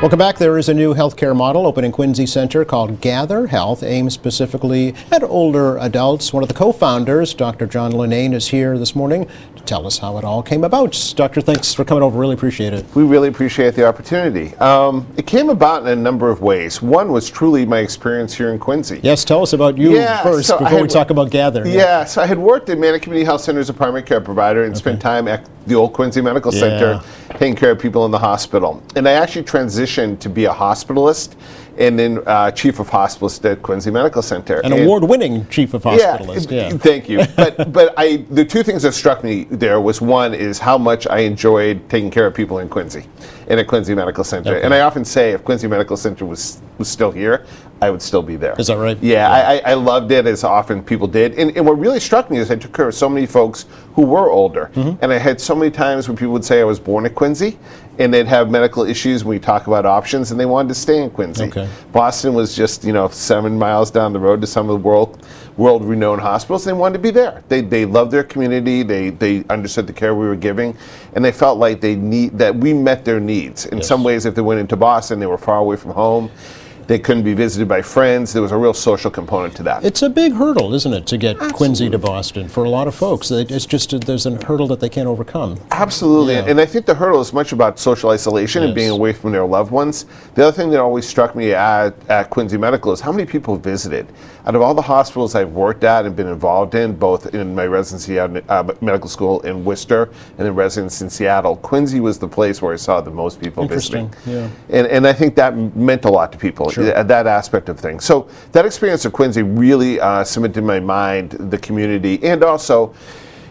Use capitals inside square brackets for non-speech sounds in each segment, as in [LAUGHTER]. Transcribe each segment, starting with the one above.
Welcome back. There is a new healthcare model open in Quincy Center called Gather Health, aimed specifically at older adults. One of the co-founders, Dr. John Loughnane, is here this morning tell us how it all came about. Doctor, thanks for coming over. Really appreciate it. We really appreciate the opportunity. Um, it came about in a number of ways. One was truly my experience here in Quincy. Yes, tell us about you Yeah, first so before we talk about Gather. Yeah, so I had worked at Manet Community Health Center as a primary care provider and spent time at the old Quincy Medical Center taking care of people in the hospital. And I actually transitioned to be a hospitalist and then uh, chief of hospitalist at Quincy Medical Center. An award-winning chief of hospitalist. Yeah, Yeah. thank you. [LAUGHS] But but I the two things that struck me there was one is how much I enjoyed taking care of people in Quincy, and at Quincy Medical Center. Okay. And I often say if Quincy Medical Center was was still here, I would still be there. Is that right? Yeah, I, I I loved it as often people did. And, and what really struck me is I took care of so many folks who were older, Mm-hmm. and I had so many times when people would say I was born at Quincy. And they'd have medical issues when we talk about options, and they wanted to stay in Quincy. Okay. Boston was just you know seven miles down the road to some of the world world renowned hospitals. They wanted to be there. They they loved their community. They they understood the care we were giving, and they felt like they need that we met their needs. In Yes. some ways, if they went into Boston, they were far away from home. They couldn't be visited by friends. There was a real social component to that. It's a big hurdle, isn't it, to get Quincy to Boston for a lot of folks. It's just there's a hurdle that they can't overcome. Absolutely. Yeah. And I think the hurdle is much about social isolation and being away from their loved ones. The other thing that always struck me at, at Quincy Medical is how many people visited. Out of all the hospitals I've worked at and been involved in, both in my residency at uh, medical school in Worcester and in residence in Seattle, Quincy was the place where I saw the most people Interesting, visiting. yeah. And, and I think that meant a lot to people, Sure. Th- that aspect of things. So that experience of Quincy really uh, cemented in my mind the community and also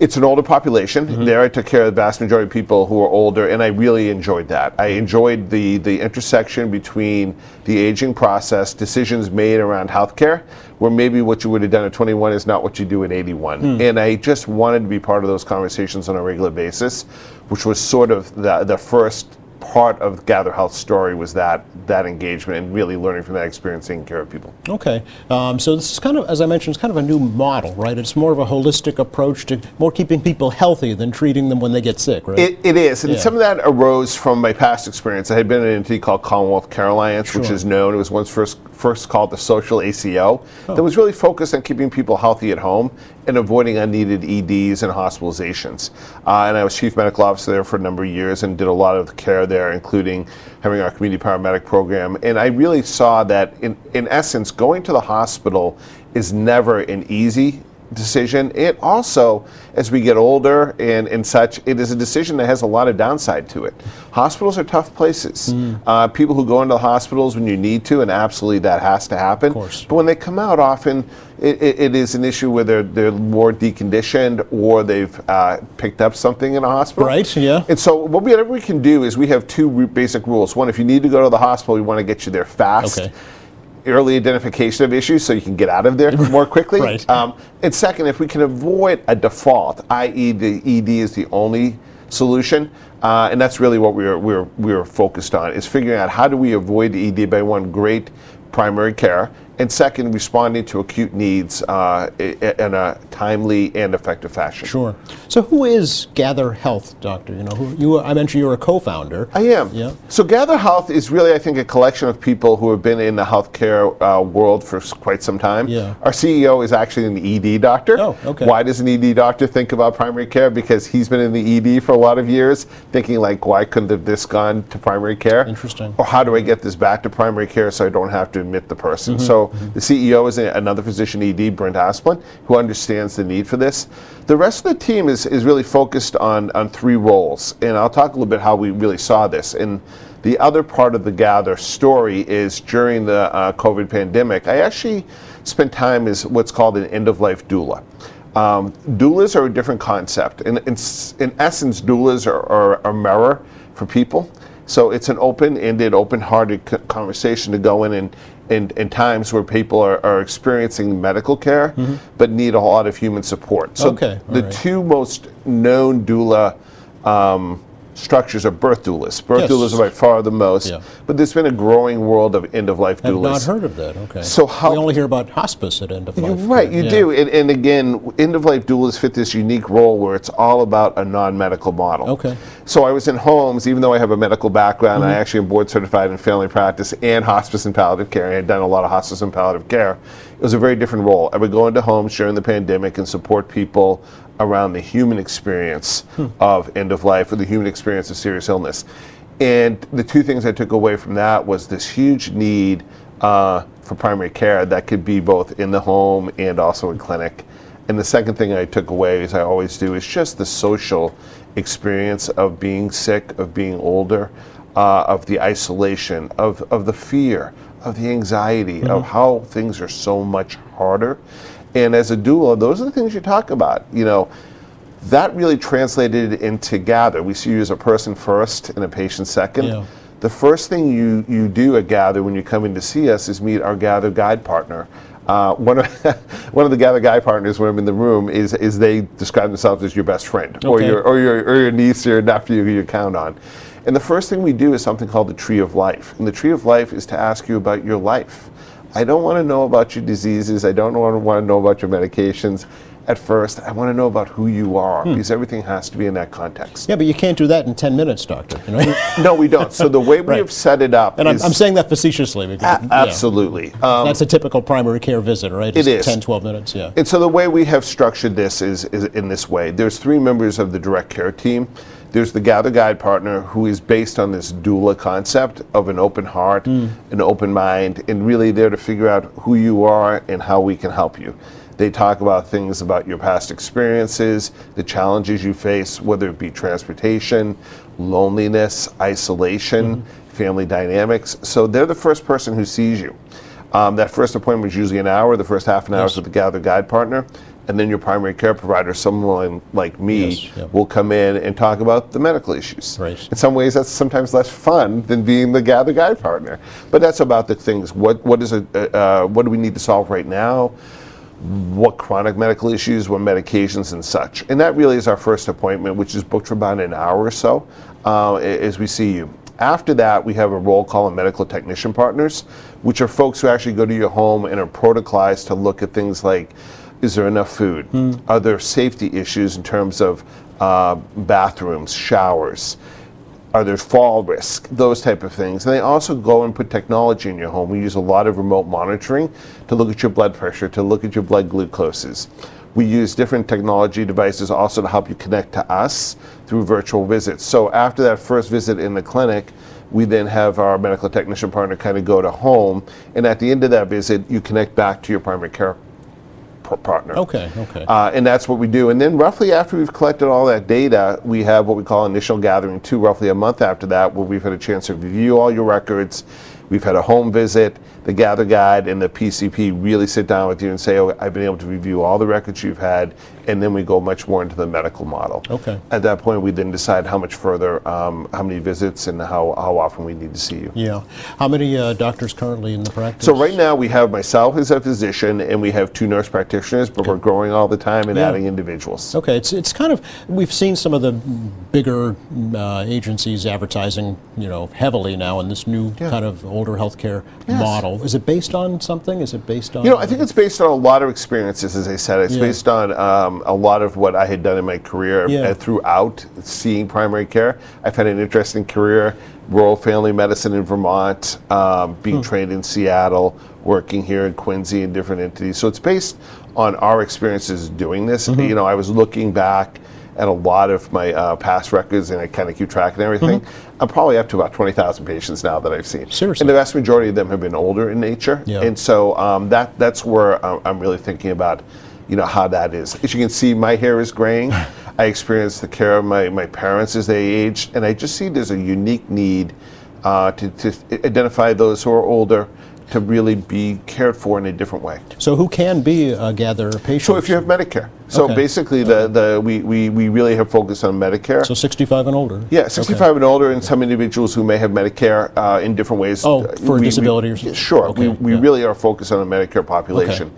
it's an older population. Mm-hmm. There, I took care of the vast majority of people who are older, and I really enjoyed that. I enjoyed the the intersection between the aging process, decisions made around healthcare, where maybe what you would have done at 21 is not what you do at 81. Hmm. And I just wanted to be part of those conversations on a regular basis, which was sort of the the first part of Gather Health's story was that that engagement and really learning from that experience, taking care of people. Okay, um, so this is kind of, as I mentioned, it's kind of a new model, right? It's more of a holistic approach to more keeping people healthy than treating them when they get sick, right? It, it is, and Yeah. some of that arose from my past experience. I had been in an entity called Commonwealth Care Alliance, which is known. It was once first first called the Social ACO, Oh. that was really focused on keeping people healthy at home and avoiding unneeded EDs and hospitalizations. Uh, and I was chief medical officer there for a number of years and did a lot of the care there, including having our community paramedic program. And I really saw that, in, in essence, going to the hospital is never an easy decision. It also, as we get older and, and such, it is a decision that has a lot of downside to it. Hospitals are tough places. Uh, people who go into the hospitals when you need to, and absolutely that has to happen. course. But when they come out, often it, it, it is an issue where they're, they're more deconditioned or they've uh, picked up something in a hospital. Right, yeah. And so what we, whatever we can do is we have two basic rules. One, if you need to go to the hospital, we want to get you there fast Okay. Early identification of issues so you can get out of there more [LAUGHS] quickly. Right. Um, and second, if we can avoid a default, i.e., the ED is the only solution, uh, and that's really what we're, we're, we're focused on, is figuring out how do we avoid the ED by one, great primary care, and second, responding to acute needs uh, in a timely and effective fashion. Sure. So, who is Gather Health, Doctor? You know, who you? I mentioned you're a co-founder. I am. Yeah. So Gather Health is really, I think, a collection of people who have been in the healthcare uh, world for quite some time. Yeah. Our CEO is actually an ED doctor. Oh, okay. Why does an ED doctor think about primary care? Because he's been in the ED for a lot of years, thinking like, why couldn't have this gone to primary care? Interesting. Or how do I get this back to primary care so I don't have to admit the person? Mm-hmm. So the CEO is a, another physician ED, Brent Asplin, who understands the need for this. The rest of the team is, is really focused on, on three roles, and I'll talk a little bit how we really saw this. And the other part of the Gather story is during the uh, COVID pandemic, I actually spent time as what's called an end-of-life doula. Um, doulas are a different concept. In, in, in essence, doulas are, are a mirror for people. So it's an open-ended, open-hearted conversation to go in and in, in times where people are, are experiencing medical care but need a lot of human support. So Okay, the right. two most known doula um, structures are birth doulas. Birth Yes. doulas are by far the most, Yeah. but there's been a growing world of end-of-life I've not heard of that. Okay. So how- we only hear about hospice at end of life. Right, you Yeah. do. And, and again, end of life doulas fit this unique role where it's all about a non medical model. Okay. So I was in homes, even though I have a medical background, Mm-hmm. I actually am board certified in family practice and hospice and palliative care. I had done a lot of hospice and palliative care. It was a very different role. I would go into homes during the pandemic and support people around the human experience Hmm. of end of life or the human experience of serious illness. And the two things I took away from that was this huge need uh, for primary care that could be both in the home and also in clinic. And the second thing I took away, as I always do, is just the social experience of being sick, of being older, uh, of the isolation, of, of the fear, of the anxiety, of how things are so much harder. And as a doula, those are the things you talk about. You know, that really translated into gather. We see you as a person first and a patient second. Yeah. The first thing you, you do at Gather when you come in to see us is meet our Gather guide partner. Uh, one of [LAUGHS] one of the Gather guide partners when I'm in the room is is they describe themselves as your best friend or your or your or your niece or your nephew you count on. And the first thing we do is something called the Tree of Life. And the Tree of Life is to ask you about your life. I don't want to know about your diseases. I don't want to, want to know about your medications. At first, I want to know about who you are because everything has to be in that context. Yeah, but you can't do that in 10 minutes, doctor. You know? [LAUGHS] No, we don't. So the way we [LAUGHS] Right. have set it up and I'm, I'm saying that facetiously. Because, a- yeah. absolutely. Um, That's a typical primary care visit, right? It It's is. 10, 12 minutes, yeah. And so the way we have structured this is, is in this way. There's three members of the direct care team. There's the Gather Guide partner who is based on this doula concept of an open heart, an open mind, and really there to figure out who you are and how we can help you. They talk about things about your past experiences, the challenges you face, whether it be transportation, loneliness, isolation, family dynamics. So they're the first person who sees you. Um, that first appointment is usually an hour. The first half an hour is with the Gather Guide partner. And then your primary care provider, someone like me, Yes, will come in and talk about the medical issues. Right. In some ways, that's sometimes less fun than being the Gather Guide partner. But that's about the things. What what is? Uh, uh, what do we need to solve right now? What chronic medical issues? What medications and such? And that really is our first appointment, which is booked for about an hour or so uh, as we see you. After that, we have a roll call of medical technician partners, which are folks who actually go to your home and are protocolized to look at things like is there enough food? Are there safety issues in terms of uh, bathrooms, showers? Are there fall risk? Those type of things. And they also go and put technology in your home. We use a lot of remote monitoring to look at your blood pressure, to look at your blood glucoses. We use different technology devices also to help you connect to us through virtual visits. So after that first visit in the clinic, we then have our medical technician partner kind of go to home. And at the end of that visit, you connect back to your primary care partner. Okay, okay. Uh, and that's what we do. And then roughly after we've collected all that data, we have what we call initial gathering two, roughly a month after that, where we've had a chance to review all your records. We've had a home visit. The Gather Guide and the PCP really sit down with you and say, oh, I've been able to review all the records you've had. And then we go much more into the medical model. Okay. At that point, we then decide how much further, um, how many visits, and how, how often we need to see you. yeah. How many uh, doctors currently in the practice? So right now we have myself as a physician and we have two nurse practitioners, but we're growing all the time and Yeah. adding individuals. Okay, it's it's kind of we've seen some of the bigger uh, agencies advertising, you know, heavily now in this new Yeah. kind of older healthcare Yes. model. Is it based on something? Is it based on? You know, I think it's based on a lot of experiences, as I said. It's Yeah. based on um, a lot of what I had done in my career Yeah. uh, throughout seeing primary care. I've had an interesting career, rural family medicine in Vermont, um, being Hmm. trained in Seattle, working here in Quincy in different entities. So it's based on our experiences doing this. Mm-hmm. You know, I was looking back at a lot of my uh, past records and I kind of keep track and everything. I'm probably up to about 20,000 patients now that I've seen. Mm-hmm. Seriously? And the vast majority of them have been older in nature. Yeah. And so um, that that's where I'm I'm really thinking about, you know, how that is. As you can see, my hair is graying. [LAUGHS] I experienced the care of my, my parents as they aged, and I just see there's a unique need uh, to, to identify those who are older to really be cared for in a different way. So who can be a gatherer patient? So if you have Medicare, so Okay. basically the, the we, we, we really have focused on Medicare. so 65 and older. Yeah, 65 and older, and some individuals who may have Medicare uh, in different ways. Oh, for a disability or something? Sure, Okay, we, we yeah. really are focused on the Medicare population.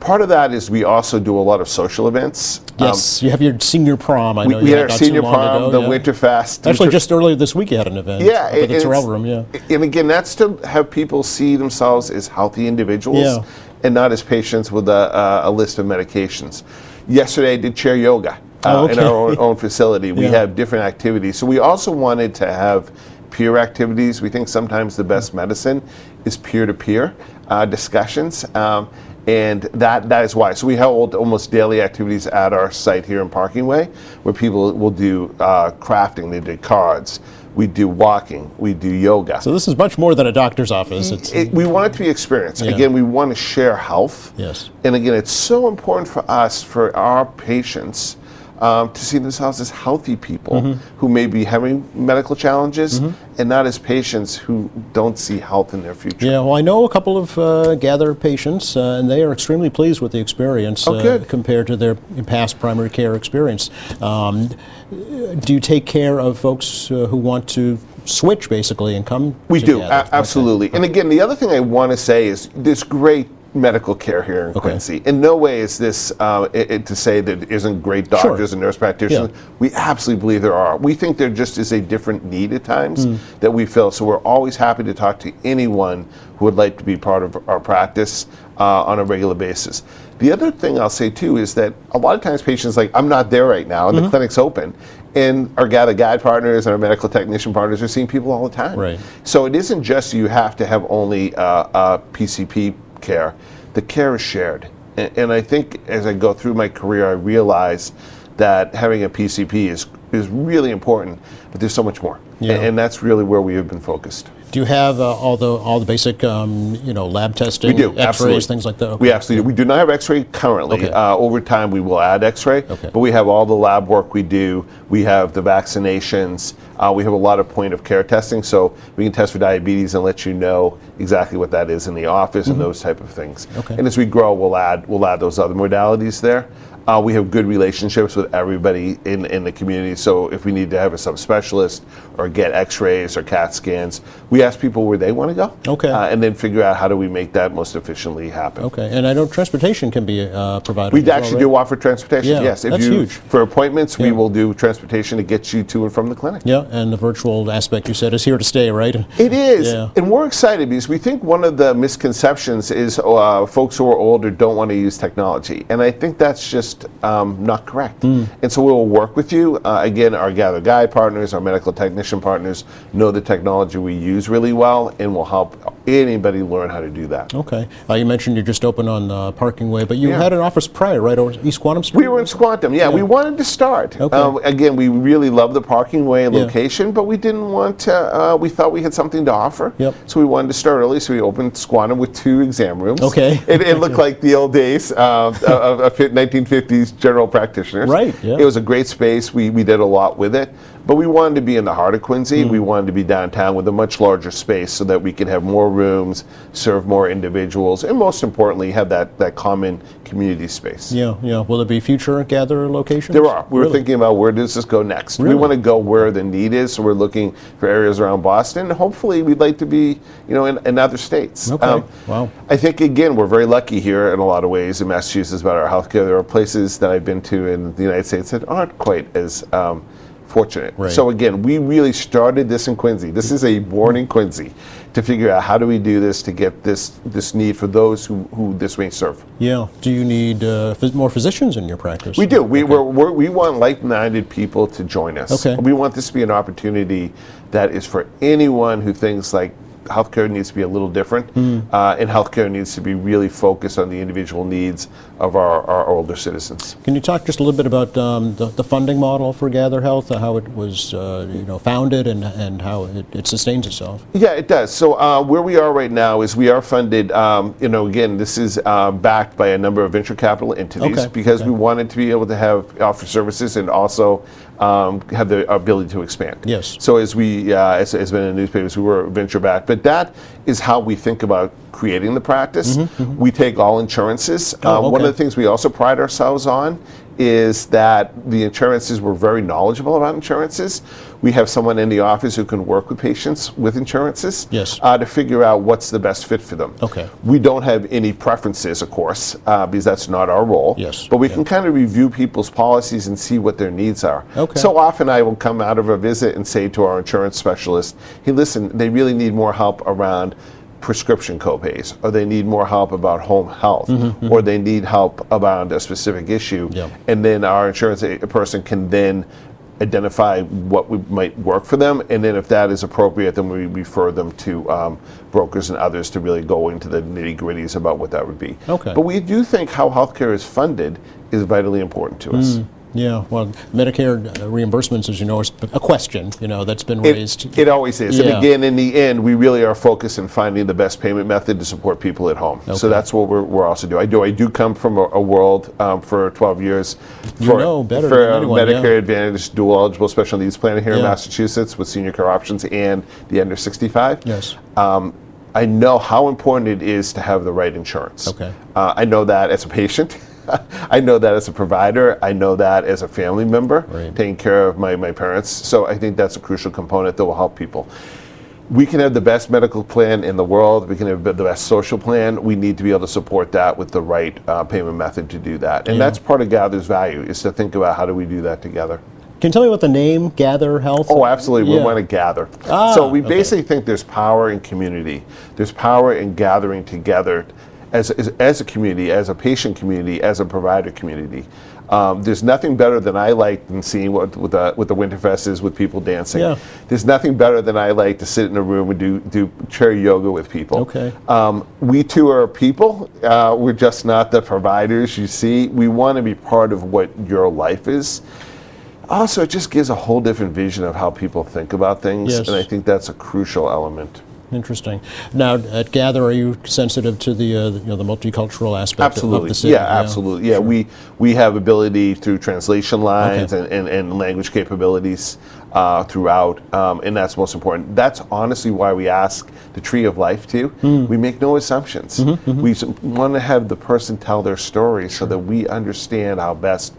Part of that is we also do a lot of social events. Um, Yes, you have your senior prom. I know we you had our senior prom, ago, the yeah. Winterfest. Actually, which- just earlier this week you had an event. yeah, up at the it's- Tirrell Room. Yeah. And again, that's to have people see themselves as healthy individuals Yeah. and not as patients with a, a, a list of medications. Yesterday, I did chair yoga Oh, uh, in our own, own facility. We Yeah. have different activities. So we also wanted to have peer activities. We think sometimes the best medicine is peer-to-peer uh, discussions. Um, and that, that is why. So we hold almost daily activities at our site here in Parking Way where people will do uh, crafting, they do cards, we do walking, we do yoga. So this is much more than a doctor's office. It's It, we want it to be experience. Yeah. Again, we want to share health. Yes. And again, it's so important for us, for our patients, um, to see themselves as healthy people Mm-hmm. who may be having medical challenges and not as patients who don't see health in their future. Yeah, well, I know a couple of uh, Gather patients, uh, and they are extremely pleased with the experience Oh, uh, compared to their past primary care experience. Um, do you take care of folks uh, who want to switch, basically, and come? We do, a- Okay. absolutely. And again, the other thing I want to say is this great medical care here in Okay. Quincy. In no way is this uh, it, it to say that there isn't great doctors and nurse practitioners. Yeah. We absolutely believe there are. We think there just is a different need at times Hmm. that we feel. So we're always happy to talk to anyone who would like to be part of our practice uh, on a regular basis. The other thing I'll say too is that a lot of times patients like I'm not there right now and Mm-hmm. the clinic's open. And our gather guide partners and our medical technician partners are seeing people all the time. Right. So it isn't just you have to have only uh, uh, PCP care. The care is shared, and, and I think as I go through my career, I realize that having a PCP is is really important. But there's so much more, Yeah. and, and that's really where we have been focused. Do you have uh, all the all the basic, um, you know, lab testing, We do X-rays, absolutely. things like that? We absolutely do. We do not have X-ray currently. Okay. Uh, over time, we will add X-ray, Okay. but we have all the lab work we do. We have the vaccinations. Uh, we have a lot of point of care testing, so we can test for diabetes and let you know exactly what that is in the office and those type of things. Mm-hmm. Okay. And as we grow, we'll add we'll add those other modalities there. Uh, we have good relationships with everybody in, in the community. So if we need to have a subspecialist or get X-rays or CAT scans, we ask people where they want to go. Okay. Uh, and then figure out how do we make that most efficiently happen. Okay, and I know transportation can be uh, provided. We as well, actually right? do offer transportation. Yeah, yes, if that's you huge. for appointments, we will do transportation to get you to and from the clinic. Yeah, and the virtual aspect you said is here to stay, right? It is, Yeah. and we're excited because we think one of the misconceptions is uh, folks who are older don't want to use technology, and I think that's just just um, not correct. Mm. And so we will work with you. Uh, again, our Gather Guide partners, our medical technician partners know the technology we use really well and will help anybody learn how to do that. Okay. Uh, you mentioned you're just open on the Parking Way, but you yeah. had an office prior, right, over East Squantum Street? We were in Squantum, yeah. yeah. We wanted to start. Okay. Um, again, we really love the Parking Way location, yeah. but we didn't want to, uh, we thought we had something to offer. Yep. So we wanted to start early, so we opened Squantum with two exam rooms. Okay. It, it looked [LAUGHS] like the old days uh, of, of 1950 [LAUGHS] 50s general practitioners. Right. Yeah. It was a great space. We, we did a lot with it. But we wanted to be in the heart of Quincy. Mm. We wanted to be downtown with a much larger space so that we could have more rooms, serve more individuals, and most importantly, have that, that common community space. Yeah, yeah. Will there be future gatherer locations? There are. We really? were thinking about where does this go next. Really? We want to go where the need is, so we're looking for areas around Boston. Hopefully, we'd like to be, you know, in, in other states. Okay. Um, wow. I think again, we're very lucky here in a lot of ways in Massachusetts about our healthcare. There are places that I've been to in the United States that aren't quite as um, fortunate. Right. So again, we really started this in Quincy. This is a born in Quincy to figure out how do we do this to get this this need for those who, who this may serve. Yeah. Do you need uh, more physicians in your practice? We do. We, we're, we're, we want like-minded people to join us. Okay. We want this to be an opportunity that is for anyone who thinks like healthcare needs to be a little different, Hmm. uh, and healthcare needs to be really focused on the individual needs of our, our older citizens. Can you talk just a little bit about um, the, the funding model for Gather Health, how it was, uh, you know, founded, and and how it, it sustains itself? Yeah, it does. So uh, where we are right now is we are funded. Um, you know, again, this is uh, backed by a number of venture capital entities Okay, because okay. we wanted to be able to have offer services and also um, have the ability to expand. Yes. So as we, uh, as has been in the newspapers, we were venture backed, but that is how we think about creating the practice. We take all insurances. Mm-hmm, Oh, Uh, One okay. Of the things we also pride ourselves on is that the insurances were very knowledgeable about insurances. We have someone in the office who can work with patients with insurances Yes. uh, to figure out what's the best fit for them. Okay. We don't have any preferences, of course, uh, because that's not our role. Yes, But we yeah. can kind of review people's policies and see what their needs are. Okay. So often I will come out of a visit and say to our insurance specialist, hey, listen, they really need more help around prescription copays, or they need more help about home health, or they need help around a specific issue. Mm-hmm, And then our insurance a- person can then identify what we might work for them, and then if that is appropriate, then we refer them to um, brokers and others to really go into the nitty gritties about what that would be. Okay. But we do think how healthcare is funded is vitally important to us. Yeah, well, Medicare uh, reimbursements, as you know, is a question, you know, that's been raised. It, it always is. And again, in the end, we really are focused on finding the best payment method to support people at home. Okay. So that's what we're, we're also doing. I do. I do come from a, a world um, for 12 years You for, know better for a anyone, Medicare yeah. Advantage dual eligible special needs plan here in Massachusetts with senior care options and the under 65. Yes. Um, I know how important it is to have the right insurance. Okay. Uh, I know that as a patient. [LAUGHS] [LAUGHS] I know that as a provider. I know that as a family member, Right. taking care of my, my parents. So I think that's a crucial component that will help people. We can have the best medical plan in the world. We can have the best social plan. We need to be able to support that with the right uh, payment method to do that. And Yeah. that's part of Gather's value is to think about how do we do that together. Can you tell me what the name Gather Health? Oh, absolutely. Yeah. We want to gather. Ah, so we okay. basically think there's power in community. There's power in gathering together as, as, as a community, as a patient community, as a provider community. Um, there's nothing better than I like than seeing what with the, with the Winterfest is with people dancing. Yeah. There's nothing better than I like to sit in a room and do, do chair yoga with people. Okay. Um, we too are people. Uh, we're just not the providers you see. We want to be part of what your life is. Also, it just gives a whole different vision of how people think about things, Yes. and I think that's a crucial element. Interesting. Now, at Gather, are you sensitive to the, uh, you know, the multicultural aspect of Absolutely, the city? yeah, absolutely, yeah. We we have ability through translation lines Okay. and, and, and language capabilities uh, throughout, um, and that's most important. That's honestly why we ask the Tree of Life too. Hmm. We make no assumptions. Mm-hmm, We want to have the person tell their story so that we understand how best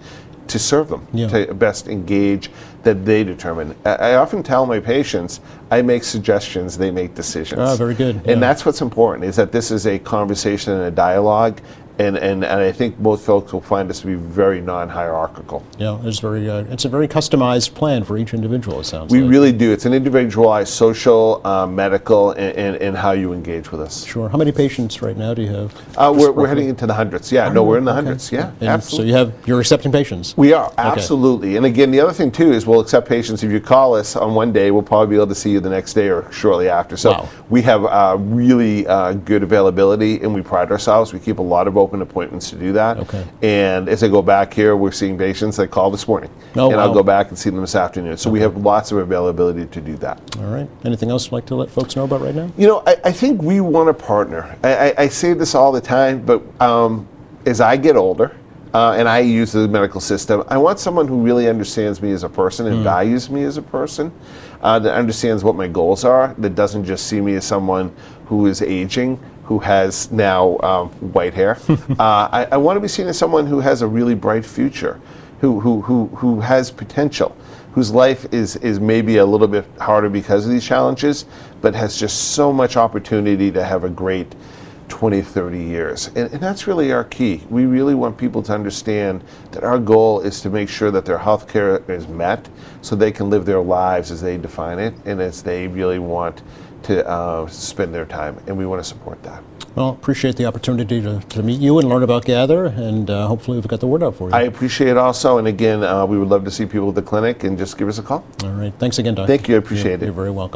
to serve them, Yeah. to best engage that they determine. I, often tell my patients, I make suggestions, they make decisions. Ah, very good, And yeah. that's what's important is that this is a conversation and a dialogue, and, and, and I think most folks will find this to be very non-hierarchical. Yeah, it's very, uh, it's a very customized plan for each individual, it sounds like We like. really do. It's an individualized social, uh, medical, and, and, and how you engage with us. Sure. How many patients right now do you have? Uh, we're, we're heading into the hundreds. Yeah, no, we're in the Okay. hundreds. Yeah, And absolutely. So you have, you're accepting patients? We are absolutely, and again, the other thing too is we'll accept patients. If you call us on one day, we'll probably be able to see you the next day or shortly after. So Wow. we have uh, really uh, good availability, and we pride ourselves. We keep a lot of open appointments to do that. Okay. And as I go back here, we're seeing patients that call this morning, Oh, and I'll go back and see them this afternoon. So we have lots of availability to do that. All right. Anything else you'd like to let folks know about right now? You know, I, I think we want to partner. I, I, I say this all the time, but um, as I get older uh, and I use the medical system, I want someone who really understands me as a person and values me as a person, uh, that understands what my goals are, that doesn't just see me as someone who is aging. Who has now um, white hair? [LAUGHS] uh, I, I want to be seen as someone who has a really bright future, who, who, who, who has potential, whose life is, is maybe a little bit harder because of these challenges, but has just so much opportunity to have a great 20, 30 years. And, and that's really our key. We really want people to understand that our goal is to make sure that their health care is met so they can live their lives as they define it and as they really want to uh, spend their time. And we want to support that. Well, appreciate the opportunity to, to meet you and learn about Gather, and uh, hopefully we've got the word out for you. I appreciate it also. And again, uh, we would love to see people at the clinic and just give us a call. All right. Thanks again, Doc. Thank you. I appreciate You're- it. You're very welcome.